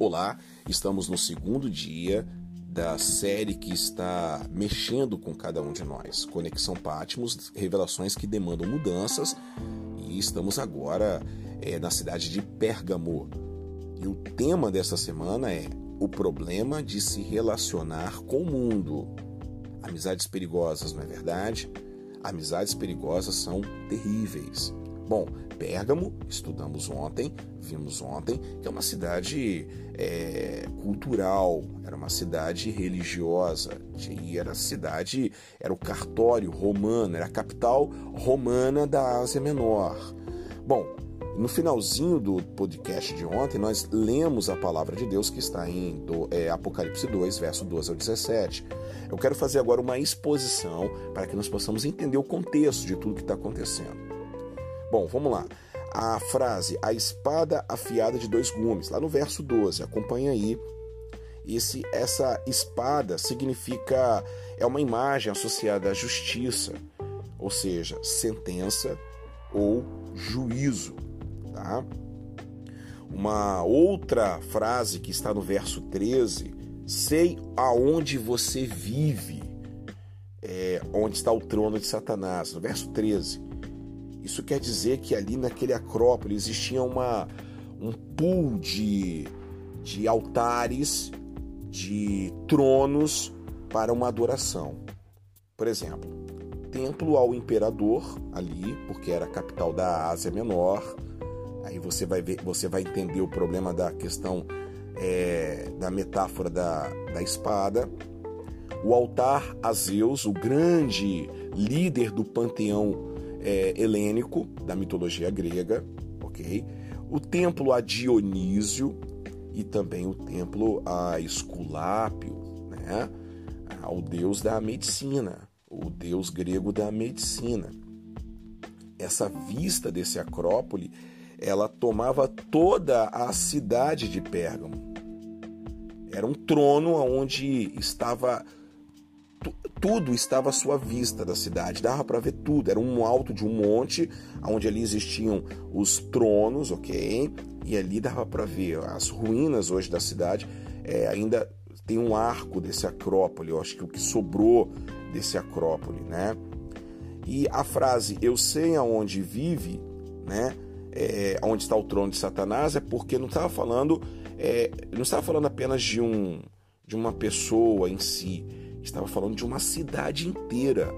Olá, estamos no segundo dia da série que está mexendo com cada um de nós. Conexão Pátimos, revelações que demandam mudanças. E estamos agora é, na cidade de Pérgamo. E o tema dessa semana é o problema de se relacionar com o mundo. Amizades perigosas, não é verdade? Amizades perigosas são terríveis. Bom, Pérgamo, estudamos ontem, vimos ontem, que é uma cidade é, cultural, era uma cidade religiosa, e era cidade, era o cartório romano, era a capital romana da Ásia Menor. Bom, no finalzinho do podcast de ontem, nós lemos a palavra de Deus que está em do, é, Apocalipse 2, verso 12 ao 17. Eu quero fazer agora uma exposição para que nós possamos entender o contexto de tudo que está acontecendo. Bom, vamos lá. A frase a espada afiada de dois gumes, lá no verso 12, acompanha aí. Esse, essa espada significa, é uma imagem associada à justiça, ou seja, sentença ou juízo. Tá? Uma outra frase que está no verso 13, sei aonde você vive, é, onde está o trono de Satanás, no verso 13. Isso quer dizer que ali naquele acrópole existia uma, um pool de, de altares, de tronos para uma adoração. Por exemplo, templo ao imperador ali, porque era a capital da Ásia Menor. Aí você vai ver, você vai entender o problema da questão é, da metáfora da, da espada. O altar a Zeus, o grande líder do panteão é, helênico da mitologia grega, ok? O templo a Dionísio e também o templo a Esculápio, né? Ao deus da medicina, o deus grego da medicina. Essa vista desse acrópole, ela tomava toda a cidade de Pérgamo. Era um trono onde estava tudo estava à sua vista da cidade, dava para ver tudo. Era um alto de um monte, onde ali existiam os tronos, ok? E ali dava para ver as ruínas hoje da cidade. É, ainda tem um arco desse acrópole, eu acho que o que sobrou desse acrópole, né? E a frase "Eu sei aonde vive", né? É, onde está o trono de Satanás é porque não estava falando, é, não estava falando apenas de um de uma pessoa em si estava falando de uma cidade inteira.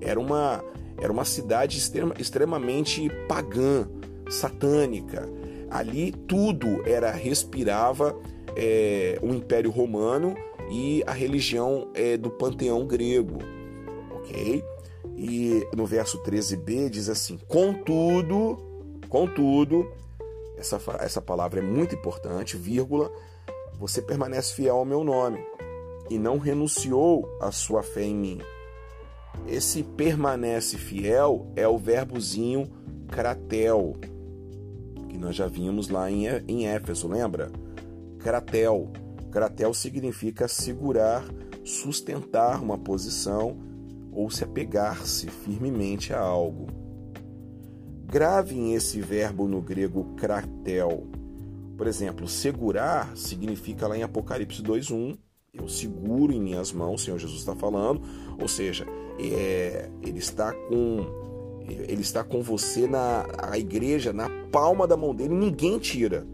Era uma, era uma cidade extrema, extremamente pagã, satânica. Ali tudo era respirava é, o Império Romano e a religião é, do panteão grego, ok? E no verso 13b diz assim: Contudo, contudo, essa, essa palavra é muito importante, vírgula, você permanece fiel ao meu nome e não renunciou à sua fé em mim. Esse permanece fiel é o verbozinho kratel, que nós já vimos lá em, Éfeso, lembra? Kratel. Kratel significa segurar, sustentar uma posição ou se apegar-se firmemente a algo. Gravem esse verbo no grego kratel. Por exemplo, segurar significa lá em Apocalipse 2:1 eu seguro em minhas mãos, o Senhor Jesus está falando, ou seja, é, ele está com ele está com você na a igreja na palma da mão dele, ninguém tira.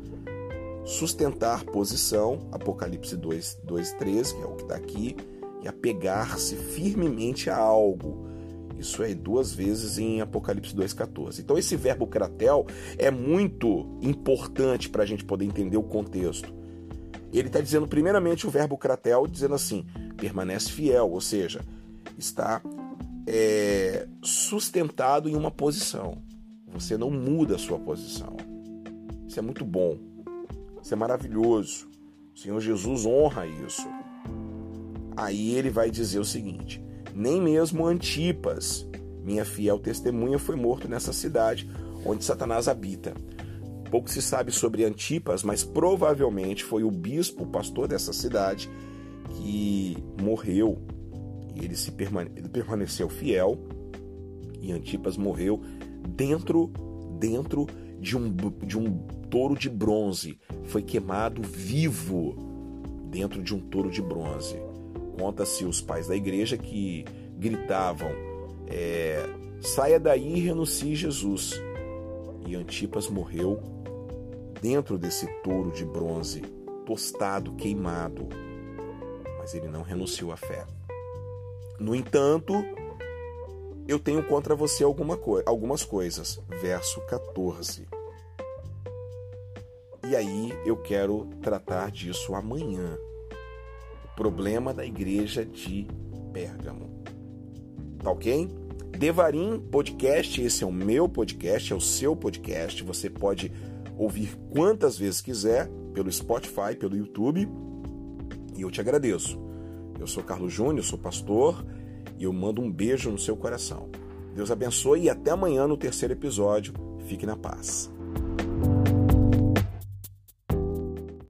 Sustentar posição, Apocalipse 2, 2 13, que é o que está aqui, e apegar-se firmemente a algo. Isso é duas vezes em Apocalipse 2,14. Então, esse verbo kratel é muito importante para a gente poder entender o contexto. Ele está dizendo, primeiramente, o verbo kratel, dizendo assim: permanece fiel, ou seja, está é, sustentado em uma posição. Você não muda a sua posição. Isso é muito bom. Isso é maravilhoso. O Senhor Jesus honra isso. Aí ele vai dizer o seguinte: nem mesmo Antipas, minha fiel testemunha, foi morto nessa cidade onde Satanás habita. Pouco se sabe sobre Antipas, mas provavelmente foi o bispo, o pastor dessa cidade, que morreu e ele, se permane ele permaneceu fiel e Antipas morreu dentro dentro de um, de um touro de bronze. Foi queimado vivo dentro de um touro de bronze. Conta-se os pais da igreja que gritavam: é, saia daí e renuncie Jesus. E Antipas morreu dentro desse touro de bronze, tostado, queimado. Mas ele não renunciou à fé. No entanto, eu tenho contra você alguma co algumas coisas. Verso 14. E aí eu quero tratar disso amanhã. O problema da igreja de Pérgamo. Tá ok? Devarim Podcast, esse é o meu podcast, é o seu podcast. Você pode ouvir quantas vezes quiser pelo Spotify, pelo YouTube. E eu te agradeço. Eu sou Carlos Júnior, sou pastor e eu mando um beijo no seu coração. Deus abençoe e até amanhã no terceiro episódio. Fique na paz.